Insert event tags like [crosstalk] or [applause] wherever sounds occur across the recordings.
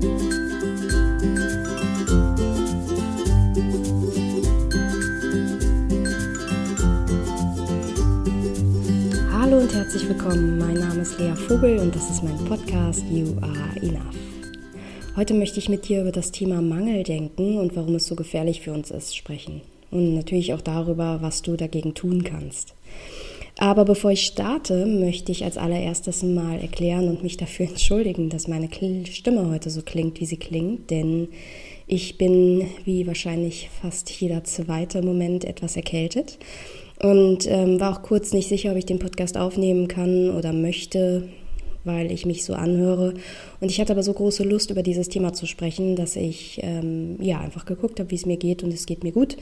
Hallo und herzlich willkommen. Mein Name ist Lea Vogel und das ist mein Podcast You Are Enough. Heute möchte ich mit dir über das Thema Mangeldenken und warum es so gefährlich für uns ist sprechen. Und natürlich auch darüber, was du dagegen tun kannst. Aber bevor ich starte, möchte ich als allererstes mal erklären und mich dafür entschuldigen, dass meine Stimme heute so klingt, wie sie klingt. Denn ich bin, wie wahrscheinlich fast jeder zweite Moment, etwas erkältet und ähm, war auch kurz nicht sicher, ob ich den Podcast aufnehmen kann oder möchte, weil ich mich so anhöre. Und ich hatte aber so große Lust, über dieses Thema zu sprechen, dass ich ähm, ja einfach geguckt habe, wie es mir geht und es geht mir gut.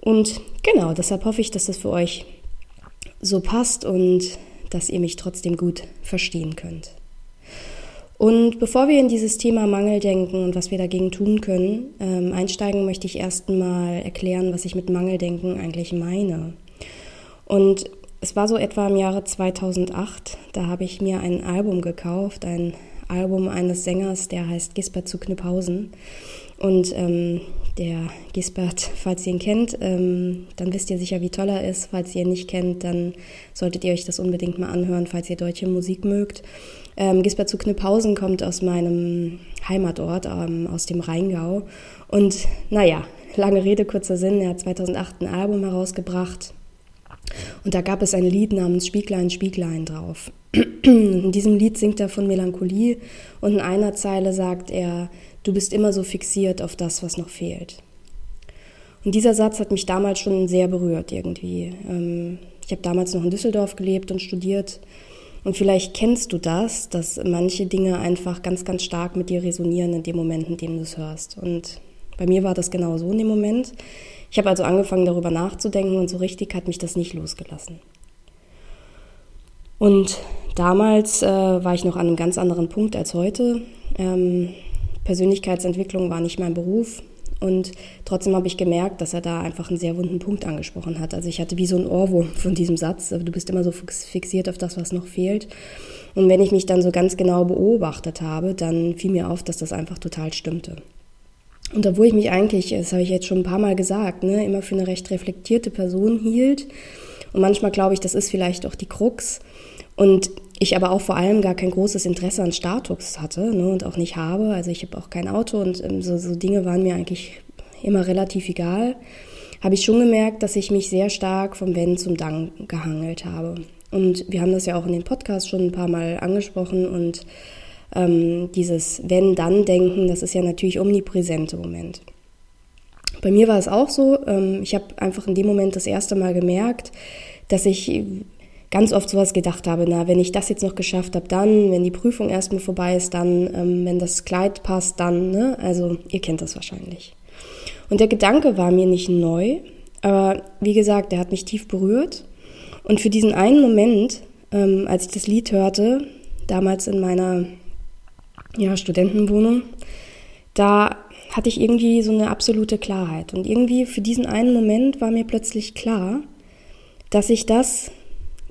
Und genau, deshalb hoffe ich, dass das für euch so passt und dass ihr mich trotzdem gut verstehen könnt. Und bevor wir in dieses Thema Mangel denken und was wir dagegen tun können, ähm, einsteigen, möchte ich erst mal erklären, was ich mit Mangeldenken eigentlich meine. Und es war so etwa im Jahre 2008, da habe ich mir ein Album gekauft, ein Album eines Sängers, der heißt Gisbert zu Knüpphausen. Und ähm, der Gisbert, falls ihr ihn kennt, ähm, dann wisst ihr sicher, wie toll er ist. Falls ihr ihn nicht kennt, dann solltet ihr euch das unbedingt mal anhören, falls ihr deutsche Musik mögt. Ähm, Gisbert zu Knüpphausen kommt aus meinem Heimatort, ähm, aus dem Rheingau. Und naja, lange Rede, kurzer Sinn, er hat 2008 ein Album herausgebracht und da gab es ein Lied namens Spieglein, Spieglein drauf. [clears throat] In diesem Lied singt er von Melancholie und in einer Zeile sagt er, du bist immer so fixiert auf das, was noch fehlt. Und dieser Satz hat mich damals schon sehr berührt irgendwie. Ähm, ich habe damals noch in Düsseldorf gelebt und studiert. Und vielleicht kennst du das, dass manche Dinge einfach ganz, ganz stark mit dir resonieren in dem Moment, in dem du es hörst. Und bei mir war das genau so in dem Moment. Ich habe also angefangen darüber nachzudenken und so richtig hat mich das nicht losgelassen. Und damals äh, war ich noch an einem ganz anderen Punkt als heute. Ähm, Persönlichkeitsentwicklung war nicht mein Beruf. Und trotzdem habe ich gemerkt, dass er da einfach einen sehr wunden Punkt angesprochen hat. Also ich hatte wie so ein Ohrwurm [laughs] von diesem Satz. Du bist immer so fixiert auf das, was noch fehlt. Und wenn ich mich dann so ganz genau beobachtet habe, dann fiel mir auf, dass das einfach total stimmte. Und obwohl ich mich eigentlich, das habe ich jetzt schon ein paar Mal gesagt, ne, immer für eine recht reflektierte Person hielt. Und manchmal glaube ich, das ist vielleicht auch die Krux. Und ich aber auch vor allem gar kein großes Interesse an Status hatte ne, und auch nicht habe. Also ich habe auch kein Auto und ähm, so, so Dinge waren mir eigentlich immer relativ egal. Habe ich schon gemerkt, dass ich mich sehr stark vom Wenn zum Dank gehangelt habe. Und wir haben das ja auch in den Podcasts schon ein paar Mal angesprochen und ähm, dieses Wenn-Dann-Denken, das ist ja natürlich omnipräsent im Moment. Bei mir war es auch so, ähm, ich habe einfach in dem Moment das erste Mal gemerkt, dass ich ganz oft sowas gedacht habe, na, wenn ich das jetzt noch geschafft habe, dann, wenn die Prüfung erstmal vorbei ist, dann, ähm, wenn das Kleid passt, dann, ne? Also ihr kennt das wahrscheinlich. Und der Gedanke war mir nicht neu, aber wie gesagt, der hat mich tief berührt. Und für diesen einen Moment, ähm, als ich das Lied hörte, damals in meiner ja, Studentenwohnung, da hatte ich irgendwie so eine absolute Klarheit. Und irgendwie für diesen einen Moment war mir plötzlich klar, dass ich das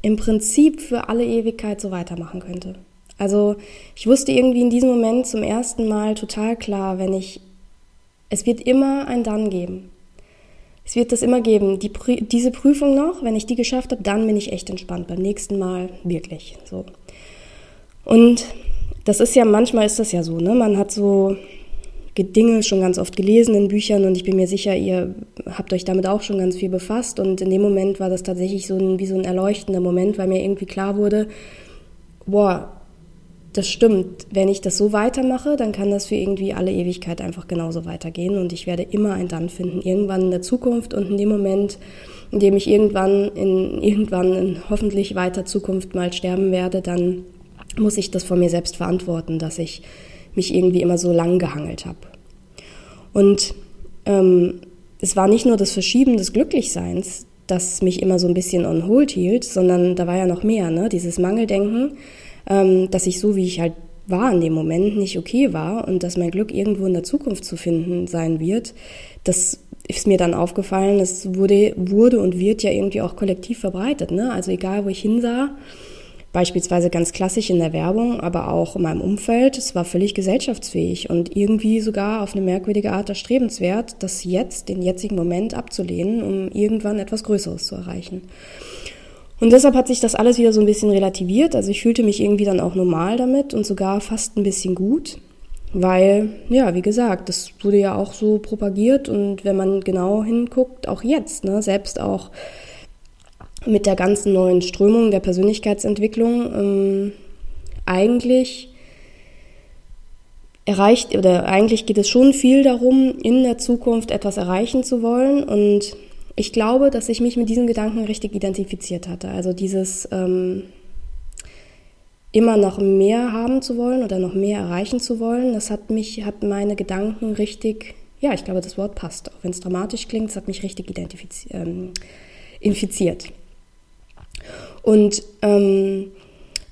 im Prinzip für alle Ewigkeit so weitermachen könnte. Also ich wusste irgendwie in diesem Moment zum ersten Mal total klar, wenn ich, es wird immer ein Dann geben. Es wird das immer geben. Die, diese Prüfung noch, wenn ich die geschafft habe, dann bin ich echt entspannt. Beim nächsten Mal wirklich so. Und das ist ja, manchmal ist das ja so, ne? Man hat so Dinge schon ganz oft gelesen in Büchern und ich bin mir sicher, ihr habt euch damit auch schon ganz viel befasst und in dem Moment war das tatsächlich so ein, wie so ein erleuchtender Moment, weil mir irgendwie klar wurde, boah, das stimmt. Wenn ich das so weitermache, dann kann das für irgendwie alle Ewigkeit einfach genauso weitergehen und ich werde immer ein Dann finden, irgendwann in der Zukunft und in dem Moment, in dem ich irgendwann in irgendwann in hoffentlich weiter Zukunft mal sterben werde, dann muss ich das von mir selbst verantworten, dass ich mich irgendwie immer so lang gehangelt habe. Und ähm, es war nicht nur das Verschieben des Glücklichseins, das mich immer so ein bisschen on hold hielt, sondern da war ja noch mehr, ne? dieses Mangeldenken, ähm, dass ich so, wie ich halt war in dem Moment, nicht okay war und dass mein Glück irgendwo in der Zukunft zu finden sein wird, das ist mir dann aufgefallen, es wurde, wurde und wird ja irgendwie auch kollektiv verbreitet. Ne? Also egal, wo ich hinsah, beispielsweise ganz klassisch in der Werbung, aber auch in meinem Umfeld. Es war völlig gesellschaftsfähig und irgendwie sogar auf eine merkwürdige Art erstrebenswert, das jetzt, den jetzigen Moment abzulehnen, um irgendwann etwas Größeres zu erreichen. Und deshalb hat sich das alles wieder so ein bisschen relativiert. Also ich fühlte mich irgendwie dann auch normal damit und sogar fast ein bisschen gut, weil, ja, wie gesagt, das wurde ja auch so propagiert und wenn man genau hinguckt, auch jetzt, ne, selbst auch mit der ganzen neuen Strömung der Persönlichkeitsentwicklung ähm, eigentlich erreicht oder eigentlich geht es schon viel darum, in der Zukunft etwas erreichen zu wollen. Und ich glaube, dass ich mich mit diesen Gedanken richtig identifiziert hatte. Also dieses ähm, immer noch mehr haben zu wollen oder noch mehr erreichen zu wollen, das hat mich, hat meine Gedanken richtig, ja, ich glaube, das Wort passt, auch wenn es dramatisch klingt, es hat mich richtig identifiziert. Ähm, infiziert. Und ähm,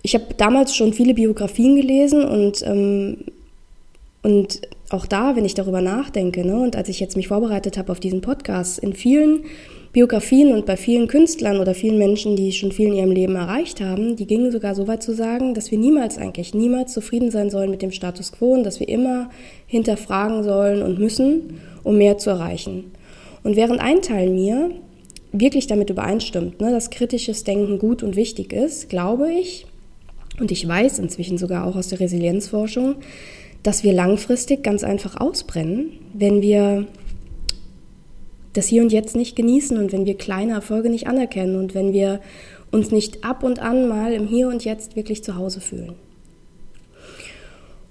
ich habe damals schon viele Biografien gelesen und, ähm, und auch da, wenn ich darüber nachdenke, ne, und als ich jetzt mich vorbereitet habe auf diesen Podcast, in vielen Biografien und bei vielen Künstlern oder vielen Menschen, die schon viel in ihrem Leben erreicht haben, die gingen sogar so weit zu sagen, dass wir niemals eigentlich, niemals zufrieden sein sollen mit dem Status quo und dass wir immer hinterfragen sollen und müssen, um mehr zu erreichen. Und während ein Teil mir wirklich damit übereinstimmt, ne, dass kritisches Denken gut und wichtig ist, glaube ich, und ich weiß inzwischen sogar auch aus der Resilienzforschung, dass wir langfristig ganz einfach ausbrennen, wenn wir das Hier und Jetzt nicht genießen und wenn wir kleine Erfolge nicht anerkennen und wenn wir uns nicht ab und an mal im Hier und Jetzt wirklich zu Hause fühlen.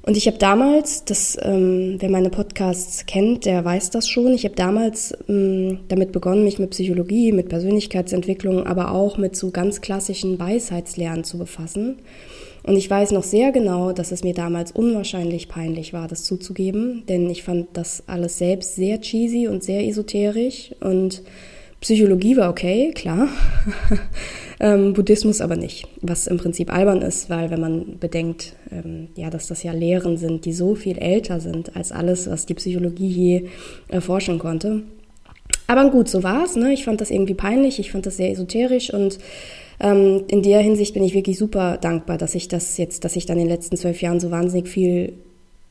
Und ich habe damals, das, ähm, wer meine Podcasts kennt, der weiß das schon, ich habe damals ähm, damit begonnen, mich mit Psychologie, mit Persönlichkeitsentwicklung, aber auch mit so ganz klassischen Weisheitslernen zu befassen. Und ich weiß noch sehr genau, dass es mir damals unwahrscheinlich peinlich war, das zuzugeben, denn ich fand das alles selbst sehr cheesy und sehr esoterisch und Psychologie war okay, klar. [laughs] ähm, Buddhismus aber nicht, was im Prinzip albern ist, weil wenn man bedenkt, ähm, ja, dass das ja Lehren sind, die so viel älter sind als alles, was die Psychologie je erforschen konnte. Aber gut, so war es. Ne? Ich fand das irgendwie peinlich, ich fand das sehr esoterisch und ähm, in der Hinsicht bin ich wirklich super dankbar, dass ich das jetzt, dass ich dann in den letzten zwölf Jahren so wahnsinnig viel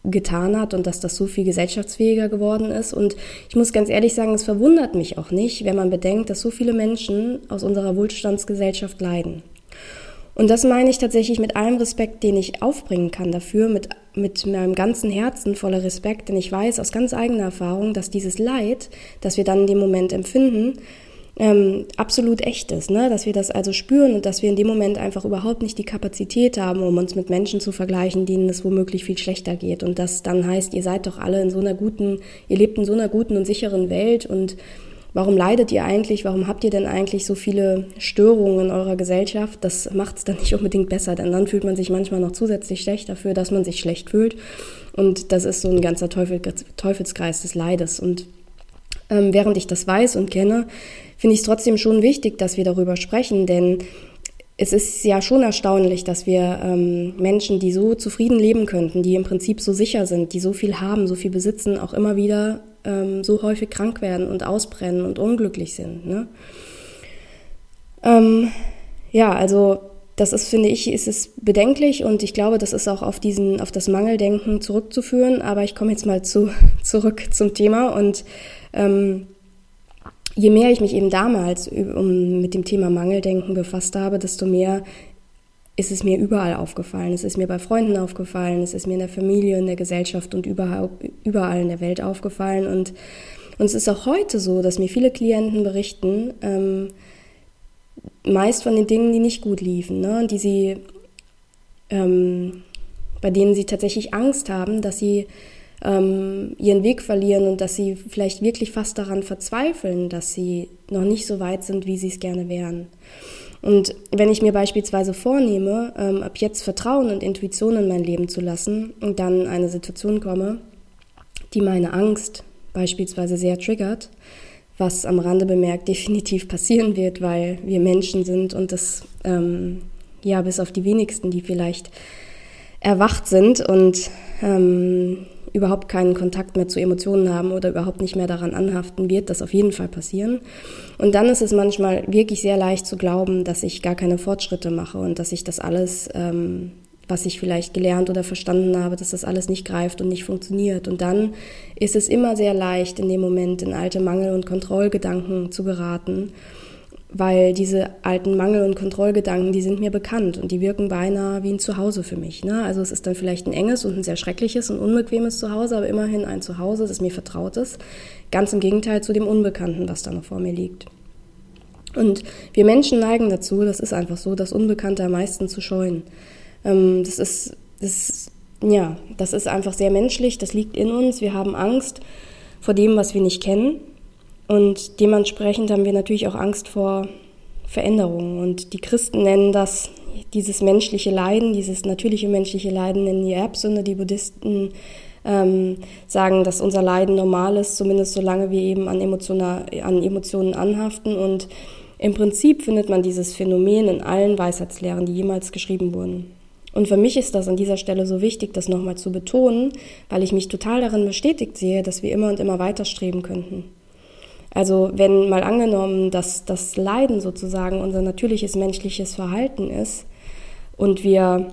getan hat und dass das so viel gesellschaftsfähiger geworden ist. Und ich muss ganz ehrlich sagen, es verwundert mich auch nicht, wenn man bedenkt, dass so viele Menschen aus unserer Wohlstandsgesellschaft leiden. Und das meine ich tatsächlich mit allem Respekt, den ich aufbringen kann dafür, mit, mit meinem ganzen Herzen voller Respekt, denn ich weiß aus ganz eigener Erfahrung, dass dieses Leid, das wir dann in dem Moment empfinden, ähm, absolut echt ist, ne? dass wir das also spüren und dass wir in dem Moment einfach überhaupt nicht die Kapazität haben, um uns mit Menschen zu vergleichen, denen es womöglich viel schlechter geht. Und das dann heißt, ihr seid doch alle in so einer guten, ihr lebt in so einer guten und sicheren Welt. Und warum leidet ihr eigentlich, warum habt ihr denn eigentlich so viele Störungen in eurer Gesellschaft? Das macht es dann nicht unbedingt besser, denn dann fühlt man sich manchmal noch zusätzlich schlecht dafür, dass man sich schlecht fühlt. Und das ist so ein ganzer Teufel, Teufelskreis des Leides. Und ähm, während ich das weiß und kenne, finde ich es trotzdem schon wichtig, dass wir darüber sprechen, denn es ist ja schon erstaunlich, dass wir ähm, Menschen, die so zufrieden leben könnten, die im Prinzip so sicher sind, die so viel haben, so viel besitzen, auch immer wieder ähm, so häufig krank werden und ausbrennen und unglücklich sind. Ne? Ähm, ja, also das ist, finde ich, ist es bedenklich und ich glaube, das ist auch auf diesen, auf das Mangeldenken zurückzuführen. Aber ich komme jetzt mal zu, [laughs] zurück zum Thema und ähm, je mehr ich mich eben damals mit dem Thema Mangeldenken befasst habe, desto mehr ist es mir überall aufgefallen. Es ist mir bei Freunden aufgefallen, es ist mir in der Familie, in der Gesellschaft und überall, überall in der Welt aufgefallen. Und, und es ist auch heute so, dass mir viele Klienten berichten, ähm, meist von den Dingen, die nicht gut liefen, ne? die sie, ähm, bei denen sie tatsächlich Angst haben, dass sie ähm, ihren Weg verlieren und dass sie vielleicht wirklich fast daran verzweifeln, dass sie noch nicht so weit sind, wie sie es gerne wären. Und wenn ich mir beispielsweise vornehme, ähm, ab jetzt Vertrauen und Intuition in mein Leben zu lassen und dann in eine Situation komme, die meine Angst beispielsweise sehr triggert, was am Rande bemerkt definitiv passieren wird, weil wir Menschen sind und das ähm, ja bis auf die wenigsten, die vielleicht erwacht sind und ähm, überhaupt keinen Kontakt mehr zu Emotionen haben oder überhaupt nicht mehr daran anhaften, wird das auf jeden Fall passieren. Und dann ist es manchmal wirklich sehr leicht zu glauben, dass ich gar keine Fortschritte mache und dass ich das alles, ähm, was ich vielleicht gelernt oder verstanden habe, dass das alles nicht greift und nicht funktioniert. Und dann ist es immer sehr leicht, in dem Moment in alte Mangel- und Kontrollgedanken zu geraten weil diese alten Mangel- und Kontrollgedanken, die sind mir bekannt und die wirken beinahe wie ein Zuhause für mich. Ne? Also es ist dann vielleicht ein enges und ein sehr schreckliches und unbequemes Zuhause, aber immerhin ein Zuhause, das mir vertraut ist. Ganz im Gegenteil zu dem Unbekannten, was da noch vor mir liegt. Und wir Menschen neigen dazu, das ist einfach so, das Unbekannte am meisten zu scheuen. Ähm, das ist, das, ja, das ist einfach sehr menschlich, das liegt in uns. Wir haben Angst vor dem, was wir nicht kennen. Und dementsprechend haben wir natürlich auch Angst vor Veränderungen. Und die Christen nennen das dieses menschliche Leiden, dieses natürliche menschliche Leiden nennen die Erbsünde. Die Buddhisten ähm, sagen, dass unser Leiden normal ist, zumindest solange wir eben an, an Emotionen anhaften. Und im Prinzip findet man dieses Phänomen in allen Weisheitslehren, die jemals geschrieben wurden. Und für mich ist das an dieser Stelle so wichtig, das nochmal zu betonen, weil ich mich total darin bestätigt sehe, dass wir immer und immer weiter streben könnten. Also wenn mal angenommen, dass das Leiden sozusagen unser natürliches menschliches Verhalten ist und wir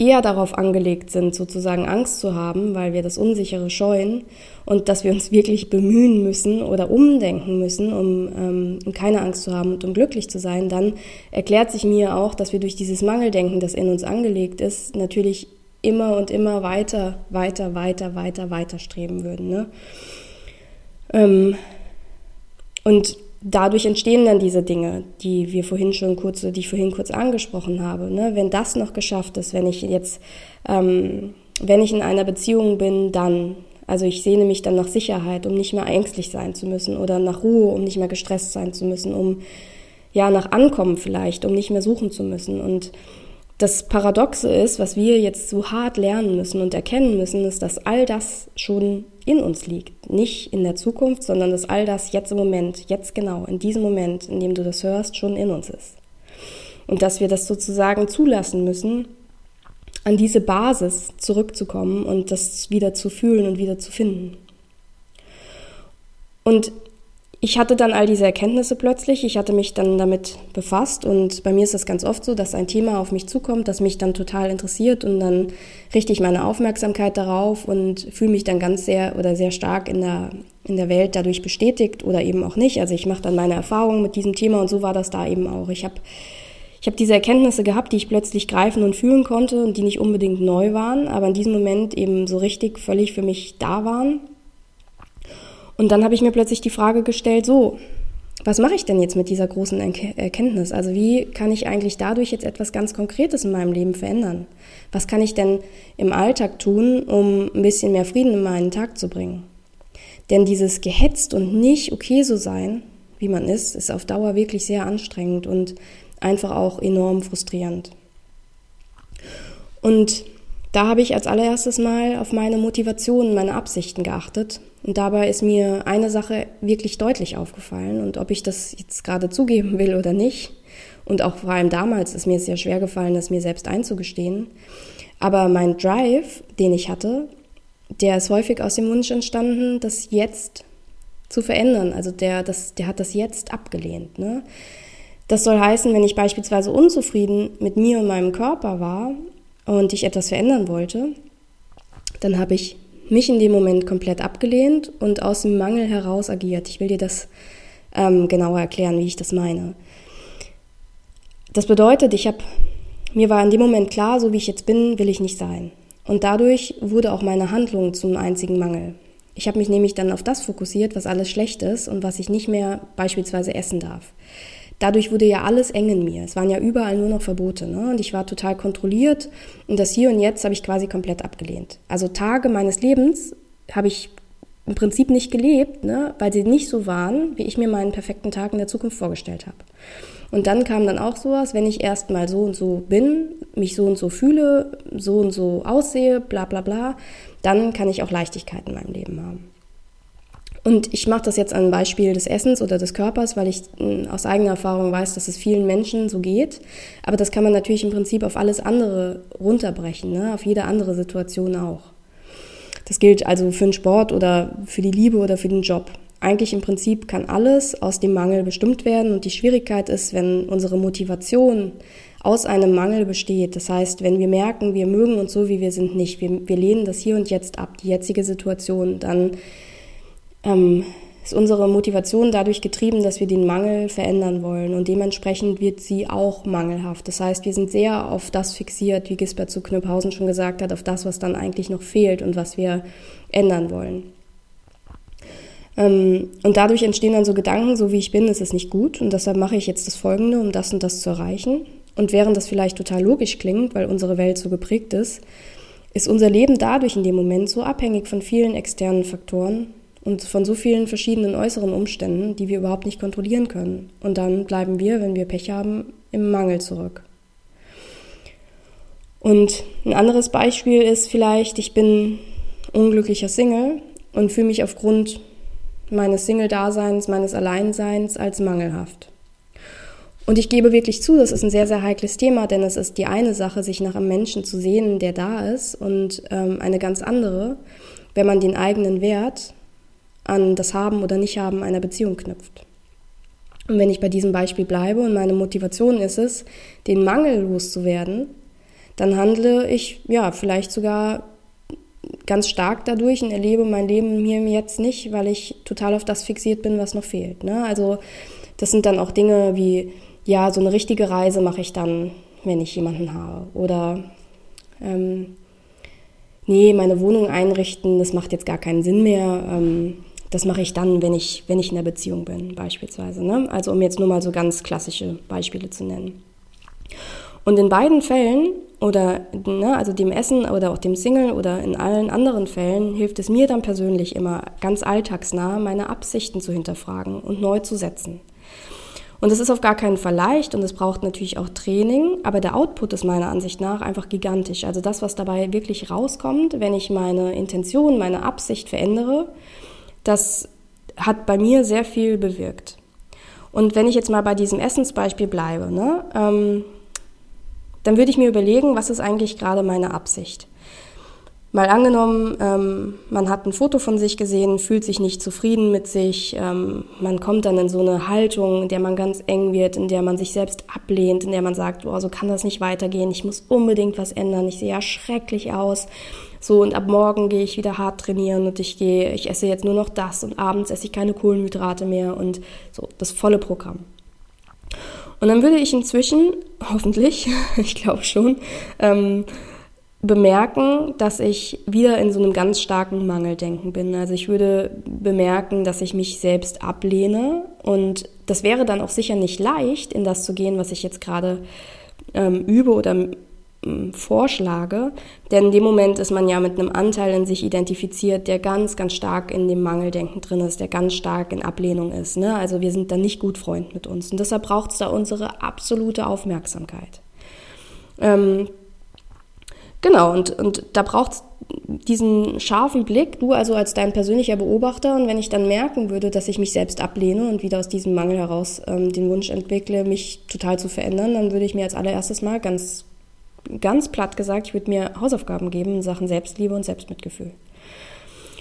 eher darauf angelegt sind, sozusagen Angst zu haben, weil wir das Unsichere scheuen und dass wir uns wirklich bemühen müssen oder umdenken müssen, um, ähm, um keine Angst zu haben und um glücklich zu sein, dann erklärt sich mir auch, dass wir durch dieses Mangeldenken, das in uns angelegt ist, natürlich immer und immer weiter, weiter, weiter, weiter, weiter streben würden. Ne? Ähm, und dadurch entstehen dann diese Dinge, die wir vorhin schon kurz, die ich vorhin kurz angesprochen habe. Ne? Wenn das noch geschafft ist, wenn ich jetzt, ähm, wenn ich in einer Beziehung bin, dann, also ich sehne mich dann nach Sicherheit, um nicht mehr ängstlich sein zu müssen oder nach Ruhe, um nicht mehr gestresst sein zu müssen, um ja nach Ankommen vielleicht, um nicht mehr suchen zu müssen. Und das Paradoxe ist, was wir jetzt so hart lernen müssen und erkennen müssen, ist, dass all das schon in uns liegt. Nicht in der Zukunft, sondern dass all das jetzt im Moment, jetzt genau, in diesem Moment, in dem du das hörst, schon in uns ist. Und dass wir das sozusagen zulassen müssen, an diese Basis zurückzukommen und das wieder zu fühlen und wieder zu finden. Und ich hatte dann all diese Erkenntnisse plötzlich, ich hatte mich dann damit befasst und bei mir ist es ganz oft so, dass ein Thema auf mich zukommt, das mich dann total interessiert und dann richte ich meine Aufmerksamkeit darauf und fühle mich dann ganz sehr oder sehr stark in der, in der Welt dadurch bestätigt oder eben auch nicht. Also ich mache dann meine Erfahrungen mit diesem Thema und so war das da eben auch. Ich habe ich hab diese Erkenntnisse gehabt, die ich plötzlich greifen und fühlen konnte und die nicht unbedingt neu waren, aber in diesem Moment eben so richtig völlig für mich da waren und dann habe ich mir plötzlich die Frage gestellt, so, was mache ich denn jetzt mit dieser großen Erkenntnis? Also wie kann ich eigentlich dadurch jetzt etwas ganz Konkretes in meinem Leben verändern? Was kann ich denn im Alltag tun, um ein bisschen mehr Frieden in meinen Tag zu bringen? Denn dieses gehetzt und nicht okay so sein, wie man ist, ist auf Dauer wirklich sehr anstrengend und einfach auch enorm frustrierend. Und da habe ich als allererstes mal auf meine Motivation, meine Absichten geachtet. Und dabei ist mir eine Sache wirklich deutlich aufgefallen. Und ob ich das jetzt gerade zugeben will oder nicht, und auch vor allem damals ist mir es sehr schwer gefallen, das mir selbst einzugestehen. Aber mein Drive, den ich hatte, der ist häufig aus dem Wunsch entstanden, das jetzt zu verändern. Also der, das, der hat das jetzt abgelehnt. Ne? Das soll heißen, wenn ich beispielsweise unzufrieden mit mir und meinem Körper war und ich etwas verändern wollte, dann habe ich mich in dem Moment komplett abgelehnt und aus dem Mangel heraus agiert. Ich will dir das ähm, genauer erklären, wie ich das meine. Das bedeutet, ich habe mir war in dem Moment klar, so wie ich jetzt bin, will ich nicht sein. Und dadurch wurde auch meine Handlung zum einzigen Mangel. Ich habe mich nämlich dann auf das fokussiert, was alles schlecht ist und was ich nicht mehr beispielsweise essen darf dadurch wurde ja alles eng in mir. Es waren ja überall nur noch Verbote. Ne? Und ich war total kontrolliert. Und das Hier und Jetzt habe ich quasi komplett abgelehnt. Also Tage meines Lebens habe ich im Prinzip nicht gelebt, ne? weil sie nicht so waren, wie ich mir meinen perfekten Tag in der Zukunft vorgestellt habe. Und dann kam dann auch sowas, wenn ich erstmal so und so bin, mich so und so fühle, so und so aussehe, bla bla bla, dann kann ich auch Leichtigkeit in meinem Leben haben. Und ich mache das jetzt an Beispiel des Essens oder des Körpers, weil ich hm, aus eigener Erfahrung weiß, dass es vielen Menschen so geht. Aber das kann man natürlich im Prinzip auf alles andere runterbrechen, ne? auf jede andere Situation auch. Das gilt also für den Sport oder für die Liebe oder für den Job. Eigentlich im Prinzip kann alles aus dem Mangel bestimmt werden und die Schwierigkeit ist, wenn unsere Motivation aus einem Mangel besteht. Das heißt, wenn wir merken, wir mögen uns so, wie wir sind, nicht, wir, wir lehnen das hier und jetzt ab, die jetzige Situation, dann ähm, ist unsere Motivation dadurch getrieben, dass wir den Mangel verändern wollen und dementsprechend wird sie auch mangelhaft. Das heißt, wir sind sehr auf das fixiert, wie Gisbert zu Knüpphausen schon gesagt hat, auf das, was dann eigentlich noch fehlt und was wir ändern wollen. Ähm, und dadurch entstehen dann so Gedanken, so wie ich bin, ist es nicht gut und deshalb mache ich jetzt das Folgende, um das und das zu erreichen. Und während das vielleicht total logisch klingt, weil unsere Welt so geprägt ist, ist unser Leben dadurch in dem Moment so abhängig von vielen externen Faktoren und von so vielen verschiedenen äußeren Umständen, die wir überhaupt nicht kontrollieren können. Und dann bleiben wir, wenn wir Pech haben, im Mangel zurück. Und ein anderes Beispiel ist vielleicht, ich bin unglücklicher Single und fühle mich aufgrund meines Single-Daseins, meines Alleinseins als mangelhaft. Und ich gebe wirklich zu, das ist ein sehr, sehr heikles Thema, denn es ist die eine Sache, sich nach einem Menschen zu sehen, der da ist, und ähm, eine ganz andere, wenn man den eigenen Wert an das Haben oder Nicht-Haben einer Beziehung knüpft. Und wenn ich bei diesem Beispiel bleibe und meine Motivation ist es, den Mangel loszuwerden, dann handle ich ja vielleicht sogar ganz stark dadurch und erlebe mein Leben hier jetzt nicht, weil ich total auf das fixiert bin, was noch fehlt. Ne? Also das sind dann auch Dinge wie, ja, so eine richtige Reise mache ich dann, wenn ich jemanden habe. Oder ähm, nee, meine Wohnung einrichten, das macht jetzt gar keinen Sinn mehr. Ähm, das mache ich dann, wenn ich, wenn ich in einer Beziehung bin, beispielsweise. Ne? Also um jetzt nur mal so ganz klassische Beispiele zu nennen. Und in beiden Fällen, oder ne, also dem Essen oder auch dem Single oder in allen anderen Fällen, hilft es mir dann persönlich immer ganz alltagsnah, meine Absichten zu hinterfragen und neu zu setzen. Und es ist auf gar keinen Fall leicht und es braucht natürlich auch Training, aber der Output ist meiner Ansicht nach einfach gigantisch. Also das, was dabei wirklich rauskommt, wenn ich meine Intention, meine Absicht verändere, das hat bei mir sehr viel bewirkt. Und wenn ich jetzt mal bei diesem Essensbeispiel bleibe, ne, ähm, dann würde ich mir überlegen, was ist eigentlich gerade meine Absicht? Mal angenommen, ähm, man hat ein Foto von sich gesehen, fühlt sich nicht zufrieden mit sich, ähm, man kommt dann in so eine Haltung, in der man ganz eng wird, in der man sich selbst ablehnt, in der man sagt, boah, so kann das nicht weitergehen, ich muss unbedingt was ändern, ich sehe ja schrecklich aus. So, und ab morgen gehe ich wieder hart trainieren und ich gehe, ich esse jetzt nur noch das und abends esse ich keine Kohlenhydrate mehr und so, das volle Programm. Und dann würde ich inzwischen, hoffentlich, [laughs] ich glaube schon, ähm, bemerken, dass ich wieder in so einem ganz starken Mangeldenken bin. Also ich würde bemerken, dass ich mich selbst ablehne und das wäre dann auch sicher nicht leicht, in das zu gehen, was ich jetzt gerade ähm, übe oder vorschlage, denn in dem Moment ist man ja mit einem Anteil in sich identifiziert, der ganz, ganz stark in dem Mangeldenken drin ist, der ganz stark in Ablehnung ist. Ne? Also wir sind dann nicht gut Freund mit uns und deshalb braucht es da unsere absolute Aufmerksamkeit. Ähm, Genau, und, und da braucht es diesen scharfen Blick, du also als dein persönlicher Beobachter. Und wenn ich dann merken würde, dass ich mich selbst ablehne und wieder aus diesem Mangel heraus ähm, den Wunsch entwickle, mich total zu verändern, dann würde ich mir als allererstes mal ganz, ganz platt gesagt, ich würde mir Hausaufgaben geben in Sachen Selbstliebe und Selbstmitgefühl.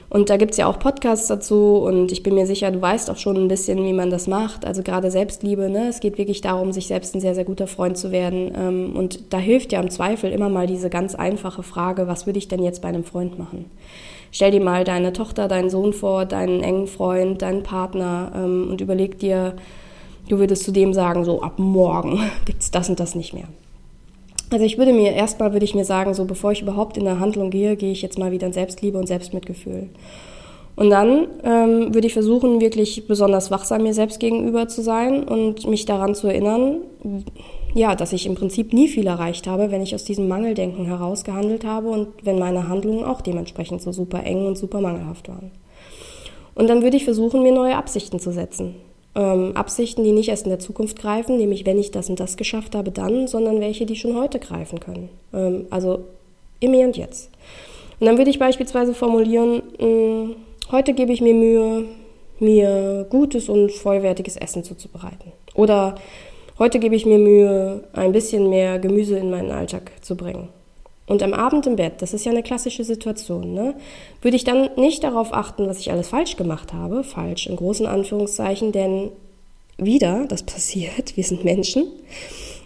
Und da gibt es ja auch Podcasts dazu und ich bin mir sicher, du weißt auch schon ein bisschen, wie man das macht. Also gerade Selbstliebe, ne? es geht wirklich darum, sich selbst ein sehr, sehr guter Freund zu werden. Ähm, und da hilft ja im Zweifel immer mal diese ganz einfache Frage, was würde ich denn jetzt bei einem Freund machen? Stell dir mal deine Tochter, deinen Sohn vor, deinen engen Freund, deinen Partner ähm, und überleg dir, du würdest zu dem sagen, so ab morgen [laughs] gibt es das und das nicht mehr. Also ich würde mir erstmal würde ich mir sagen, so bevor ich überhaupt in eine Handlung gehe, gehe ich jetzt mal wieder in Selbstliebe und Selbstmitgefühl. Und dann ähm, würde ich versuchen, wirklich besonders wachsam mir selbst gegenüber zu sein und mich daran zu erinnern, ja, dass ich im Prinzip nie viel erreicht habe, wenn ich aus diesem Mangeldenken heraus gehandelt habe und wenn meine Handlungen auch dementsprechend so super eng und super mangelhaft waren. Und dann würde ich versuchen, mir neue Absichten zu setzen ähm, Absichten, die nicht erst in der Zukunft greifen, nämlich wenn ich das und das geschafft habe, dann, sondern welche, die schon heute greifen können. Ähm, also im Hier und Jetzt. Und dann würde ich beispielsweise formulieren, mh, hm, heute gebe ich mir Mühe, mir gutes und vollwertiges Essen zuzubereiten. Oder heute gebe ich mir Mühe, ein bisschen mehr Gemüse in meinen Alltag zu bringen. Und am Abend im Bett, das ist ja eine klassische Situation, ne, würde ich dann nicht darauf achten, was ich alles falsch gemacht habe, falsch in großen Anführungszeichen, denn wieder, das [laughs] passiert, wir sind Menschen,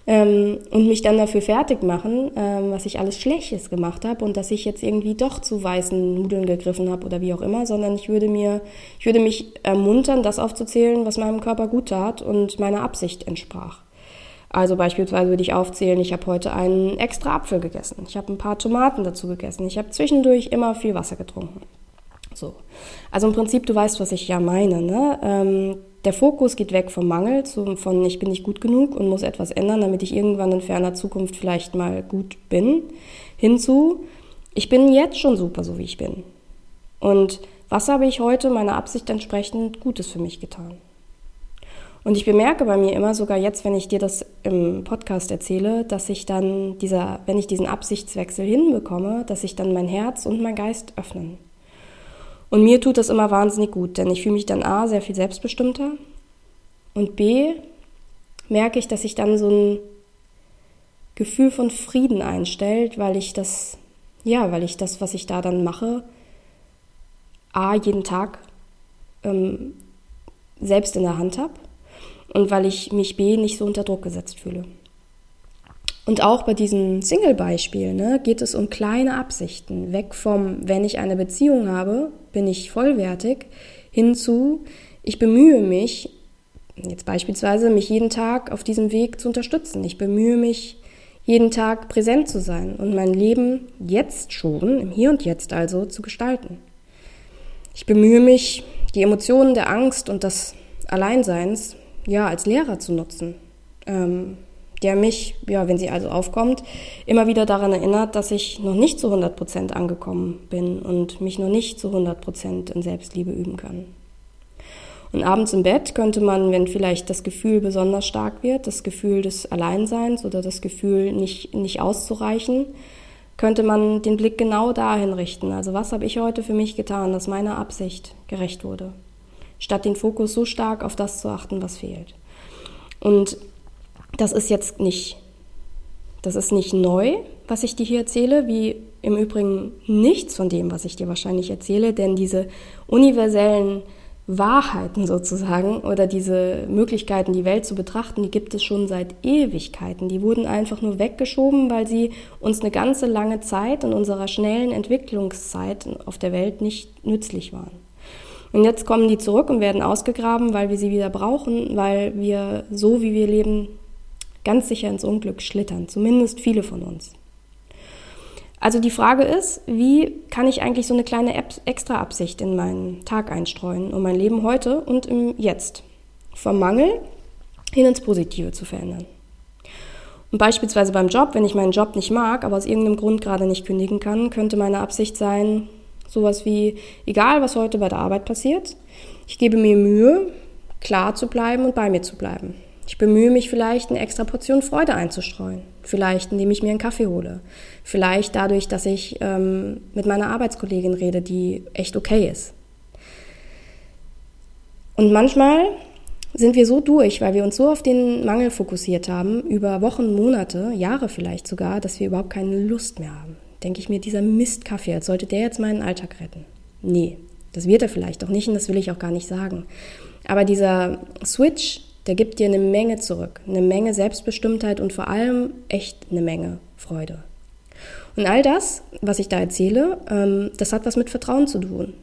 ähm, und mich dann dafür fertig machen, ähm, was ich alles Schlechtes gemacht habe und dass ich jetzt irgendwie doch zu weißen Nudeln gegriffen habe oder wie auch immer, sondern ich würde mir, ich würde mich ermuntern, das aufzuzählen, was meinem Körper gut tat und meiner Absicht entsprach. Also beispielsweise würde ich aufzählen, ich habe heute einen extra Apfel gegessen, ich habe ein paar Tomaten dazu gegessen, ich habe zwischendurch immer viel Wasser getrunken. So. Also im Prinzip, du weißt, was ich ja meine. Ne? Ähm, der Fokus geht weg vom Mangel, zu, von ich bin nicht gut genug und muss etwas ändern, damit ich irgendwann in ferner Zukunft vielleicht mal gut bin, hinzu, ich bin jetzt schon super, so wie ich bin. Und was habe ich heute meiner Absicht entsprechend Gutes für mich getan? Und ich bemerke bei mir immer, sogar jetzt, wenn ich dir das im Podcast erzähle, dass ich dann dieser, wenn ich diesen Absichtswechsel hinbekomme, dass ich dann mein Herz und mein Geist öffnen. Und mir tut das immer wahnsinnig gut, denn ich fühle mich dann A, sehr viel selbstbestimmter und B, merke ich, dass sich dann so ein Gefühl von Frieden einstellt, weil ich das, ja, weil ich das, was ich da dann mache, A, jeden Tag ähm, selbst in der Hand habe und weil ich mich B, nicht so unter Druck gesetzt fühle. Und auch bei diesem Single-Beispiel ne, geht es um kleine Absichten. Weg vom, wenn ich eine Beziehung habe, bin ich vollwertig, hinzu, ich bemühe mich, jetzt beispielsweise, mich jeden Tag auf diesem Weg zu unterstützen. Ich bemühe mich, jeden Tag präsent zu sein und mein Leben jetzt schon, im Hier und Jetzt also, zu gestalten. Ich bemühe mich, die Emotionen der Angst und des Alleinseins ja als Lehrer zu nutzen. Ähm, der mich, ja, wenn sie also aufkommt, immer wieder daran erinnert, dass ich noch nicht zu 100 Prozent angekommen bin und mich noch nicht zu 100 Prozent in Selbstliebe üben kann. Und abends im Bett könnte man, wenn vielleicht das Gefühl besonders stark wird, das Gefühl des Alleinseins oder das Gefühl nicht, nicht auszureichen, könnte man den Blick genau dahin richten. Also was habe ich heute für mich getan, dass meiner Absicht gerecht wurde, statt den Fokus so stark auf das zu achten, was fehlt. Und das ist jetzt nicht, das ist nicht neu, was ich dir hier erzähle, wie im Übrigen nichts von dem, was ich dir wahrscheinlich erzähle, denn diese universellen Wahrheiten sozusagen oder diese Möglichkeiten, die Welt zu betrachten, die gibt es schon seit Ewigkeiten. Die wurden einfach nur weggeschoben, weil sie uns eine ganze lange Zeit in unserer schnellen Entwicklungszeit auf der Welt nicht nützlich waren. Und jetzt kommen die zurück und werden ausgegraben, weil wir sie wieder brauchen, weil wir so, wie wir leben, ganz sicher ins Unglück schlittern, zumindest viele von uns. Also die Frage ist, wie kann ich eigentlich so eine kleine Extra-Absicht in meinen Tag einstreuen, um mein Leben heute und im Jetzt vom Mangel hin ins Positive zu verändern. Und beispielsweise beim Job, wenn ich meinen Job nicht mag, aber aus irgendeinem Grund gerade nicht kündigen kann, könnte meine Absicht sein, sowas wie, egal was heute bei der Arbeit passiert, ich gebe mir Mühe, klar zu bleiben und bei mir zu bleiben. Ich bemühe mich vielleicht, eine extra Portion Freude einzustreuen. Vielleicht, indem ich mir einen Kaffee hole. Vielleicht dadurch, dass ich ähm, mit meiner Arbeitskollegin rede, die echt okay ist. Und manchmal sind wir so durch, weil wir uns so auf den Mangel fokussiert haben, über Wochen, Monate, Jahre vielleicht sogar, dass wir überhaupt keine Lust mehr haben. Denke ich mir, dieser Mistkaffee, als sollte der jetzt meinen Alltag retten. Nee, das wird er vielleicht auch nicht und das will ich auch gar nicht sagen. Aber dieser Switch der gibt dir eine Menge zurück, eine Menge Selbstbestimmtheit und vor allem echt eine Menge Freude. Und all das, was ich da erzähle, ähm, das hat was mit Vertrauen zu tun.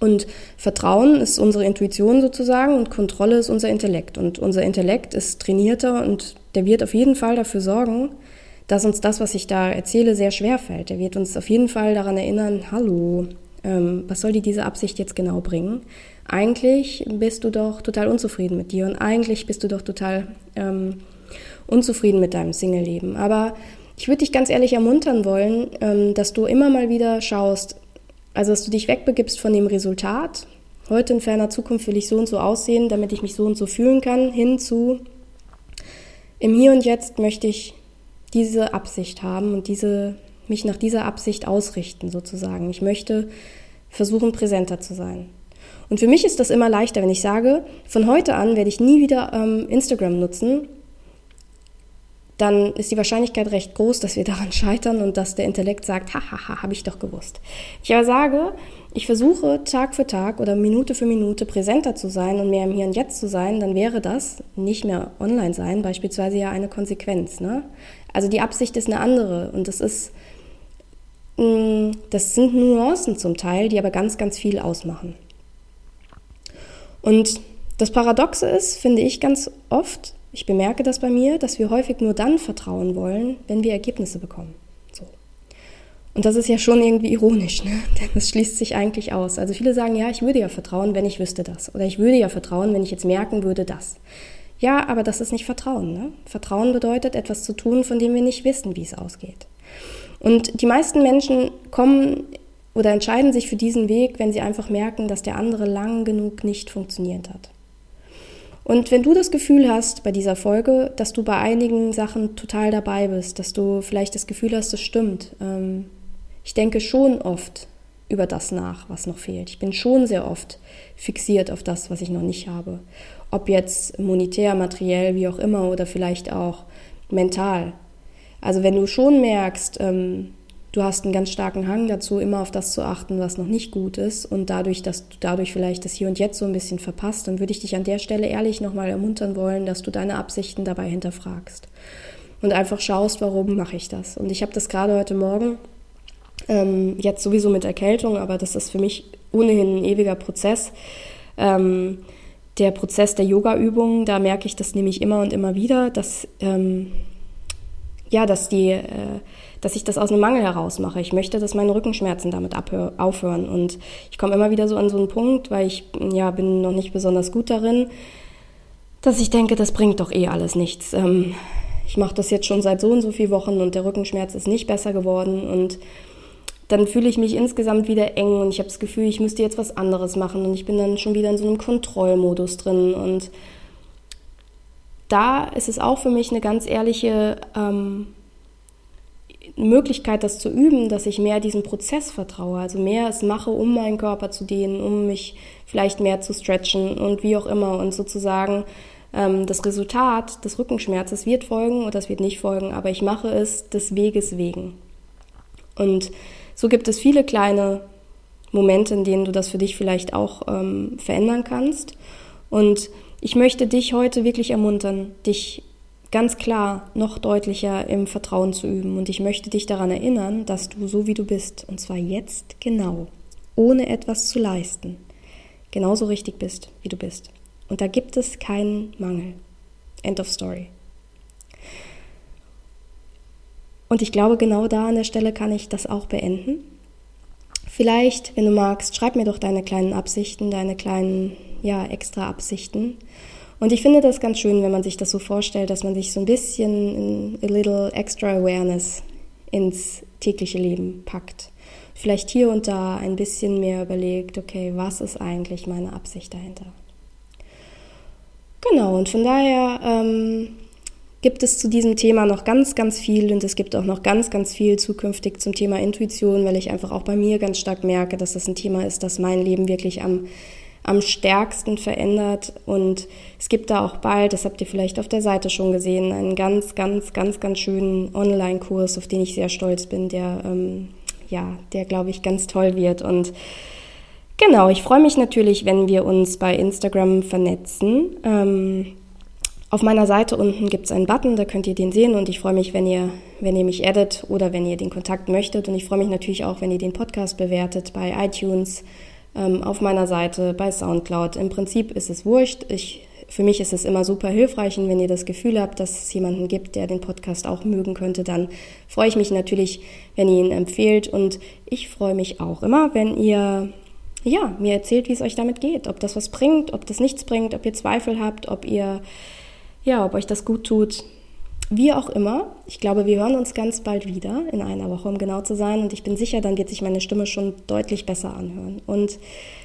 Und Vertrauen ist unsere Intuition sozusagen und Kontrolle ist unser Intellekt. Und unser Intellekt ist trainierter und der wird auf jeden Fall dafür sorgen, dass uns das, was ich da erzähle, sehr schwer fällt. Der wird uns auf jeden Fall daran erinnern, hallo, ähm, was soll dir diese Absicht jetzt genau bringen? eigentlich bist du doch total unzufrieden mit dir und eigentlich bist du doch total ähm, unzufrieden mit deinem Single-Leben. Aber ich würde dich ganz ehrlich ermuntern wollen, ähm, dass du immer mal wieder schaust, also dass du dich wegbegibst von dem Resultat. Heute in ferner Zukunft will ich so und so aussehen, damit ich mich so und so fühlen kann, hin zu im Hier und Jetzt möchte ich diese Absicht haben und diese, mich nach dieser Absicht ausrichten sozusagen. Ich möchte versuchen, präsenter zu sein. Und für mich ist das immer leichter, wenn ich sage, von heute an werde ich nie wieder ähm, Instagram nutzen, dann ist die Wahrscheinlichkeit recht groß, dass wir [laughs] daran scheitern und dass der Intellekt sagt, hahaha, habe ich doch gewusst. Ich aber sage, ich versuche Tag für Tag oder Minute für Minute präsenter zu sein und mehr im Hier und Jetzt zu sein, dann wäre das nicht mehr online sein, beispielsweise ja eine Konsequenz. Ne? Also die Absicht ist eine andere und das ist, mm, das sind Nuancen zum Teil, die aber ganz, ganz viel ausmachen. Und das Paradoxe ist, finde ich ganz oft, ich bemerke das bei mir, dass wir häufig nur dann vertrauen wollen, wenn wir Ergebnisse bekommen. So. Und das ist ja schon irgendwie ironisch, ne? [laughs] denn das schließt sich eigentlich aus. Also viele sagen, ja, ich würde ja vertrauen, wenn ich wüsste das. Oder ich würde ja vertrauen, wenn ich jetzt merken würde, das. Ja, aber das ist nicht Vertrauen. Ne? Vertrauen bedeutet, etwas zu tun, von dem wir nicht wissen, wie es ausgeht. Und die meisten Menschen kommen oder entscheiden sich für diesen Weg, wenn sie einfach merken, dass der andere lang genug nicht funktioniert hat. Und wenn du das Gefühl hast bei dieser Folge, dass du bei einigen Sachen total dabei bist, dass du vielleicht das Gefühl hast, es stimmt, ähm, ich denke schon oft über das nach, was noch fehlt. Ich bin schon sehr oft fixiert auf das, was ich noch nicht habe. Ob jetzt monetär, materiell, wie auch immer, oder vielleicht auch mental. Also wenn du schon merkst, ähm, du hast einen ganz starken Hang dazu, immer auf das zu achten, was noch nicht gut ist und dadurch, dass du dadurch vielleicht das Hier und Jetzt so ein bisschen verpasst, dann würde ich dich an der Stelle ehrlich nochmal ermuntern wollen, dass du deine Absichten dabei hinterfragst und einfach schaust, warum mache ich das. Und ich habe das gerade heute Morgen, ähm, jetzt sowieso mit Erkältung, aber das ist für mich ohnehin ein ewiger Prozess. Ähm, der Prozess der Yoga-Übungen, da merke ich das nämlich immer und immer wieder, dass ähm, ja, dass die äh, dass ich das aus einem Mangel heraus mache. Ich möchte, dass meine Rückenschmerzen damit aufhören. Und ich komme immer wieder so an so einen Punkt, weil ich ja bin noch nicht besonders gut darin, dass ich denke, das bringt doch eh alles nichts. Ähm, ich mache das jetzt schon seit so und so vielen Wochen und der Rückenschmerz ist nicht besser geworden und dann fühle ich mich insgesamt wieder eng und ich habe das Gefühl, ich müsste jetzt was anderes machen und ich bin dann schon wieder in so einem Kontrollmodus drin. Und da ist es auch für mich eine ganz ehrliche ähm, Möglichkeit, das zu üben, dass ich mehr diesem Prozess vertraue, also mehr es mache, um meinen Körper zu dehnen, um mich vielleicht mehr zu stretchen und wie auch immer. Und sozusagen ähm, das Resultat des Rückenschmerzes wird folgen oder es wird nicht folgen, aber ich mache es des Weges wegen. Und so gibt es viele kleine Momente, in denen du das für dich vielleicht auch ähm, verändern kannst. Und ich möchte dich heute wirklich ermuntern, dich ganz klar noch deutlicher im Vertrauen zu üben. Und ich möchte dich daran erinnern, dass du so wie du bist, und zwar jetzt genau, ohne etwas zu leisten, genauso richtig bist, wie du bist. Und da gibt es keinen Mangel. End of story. Und ich glaube, genau da an der Stelle kann ich das auch beenden. Vielleicht, wenn du magst, schreib mir doch deine kleinen Absichten, deine kleinen, ja, extra Absichten. Und ich finde das ganz schön, wenn man sich das so vorstellt, dass man sich so ein bisschen a little extra awareness ins tägliche Leben packt. Vielleicht hier und da ein bisschen mehr überlegt, okay, was ist eigentlich meine Absicht dahinter? Genau, und von daher ähm, gibt es zu diesem Thema noch ganz, ganz viel und es gibt auch noch ganz, ganz viel zukünftig zum Thema Intuition, weil ich einfach auch bei mir ganz stark merke, dass das ein Thema ist, das mein Leben wirklich am am stärksten verändert. Und es gibt da auch bald, das habt ihr vielleicht auf der Seite schon gesehen, einen ganz, ganz, ganz, ganz schönen Online-Kurs, auf den ich sehr stolz bin, der, ähm, ja, der, glaube ich, ganz toll wird. Und genau, ich freue mich natürlich, wenn wir uns bei Instagram vernetzen. Ähm, auf meiner Seite unten gibt es einen Button, da könnt ihr den sehen und ich freue mich, wenn ihr, wenn ihr mich addet oder wenn ihr den Kontakt möchtet. Und ich freue mich natürlich auch, wenn ihr den Podcast bewertet bei iTunes, ähm, auf meiner Seite, bei Soundcloud. Im Prinzip ist es wurscht. Ich, für mich ist es immer super hilfreich und wenn ihr das Gefühl habt, dass es jemanden gibt, der den Podcast auch mögen könnte, dann freue ich mich natürlich, wenn ihr ihn empfehlt und ich freue mich auch immer, wenn ihr ja, mir erzählt, wie es euch damit geht, ob das was bringt, ob das nichts bringt, ob ihr Zweifel habt, ob ihr ja, ob euch das gut tut. Wie auch immer, ich glaube, wir hören uns ganz bald wieder, in einer Woche, um genau zu sein. Und ich bin sicher, dann wird sich meine Stimme schon deutlich besser anhören. Und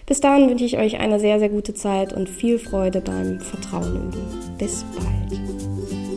bis dahin wünsche ich euch eine sehr, sehr gute Zeit und viel Freude beim Vertrauen üben. Bis bald.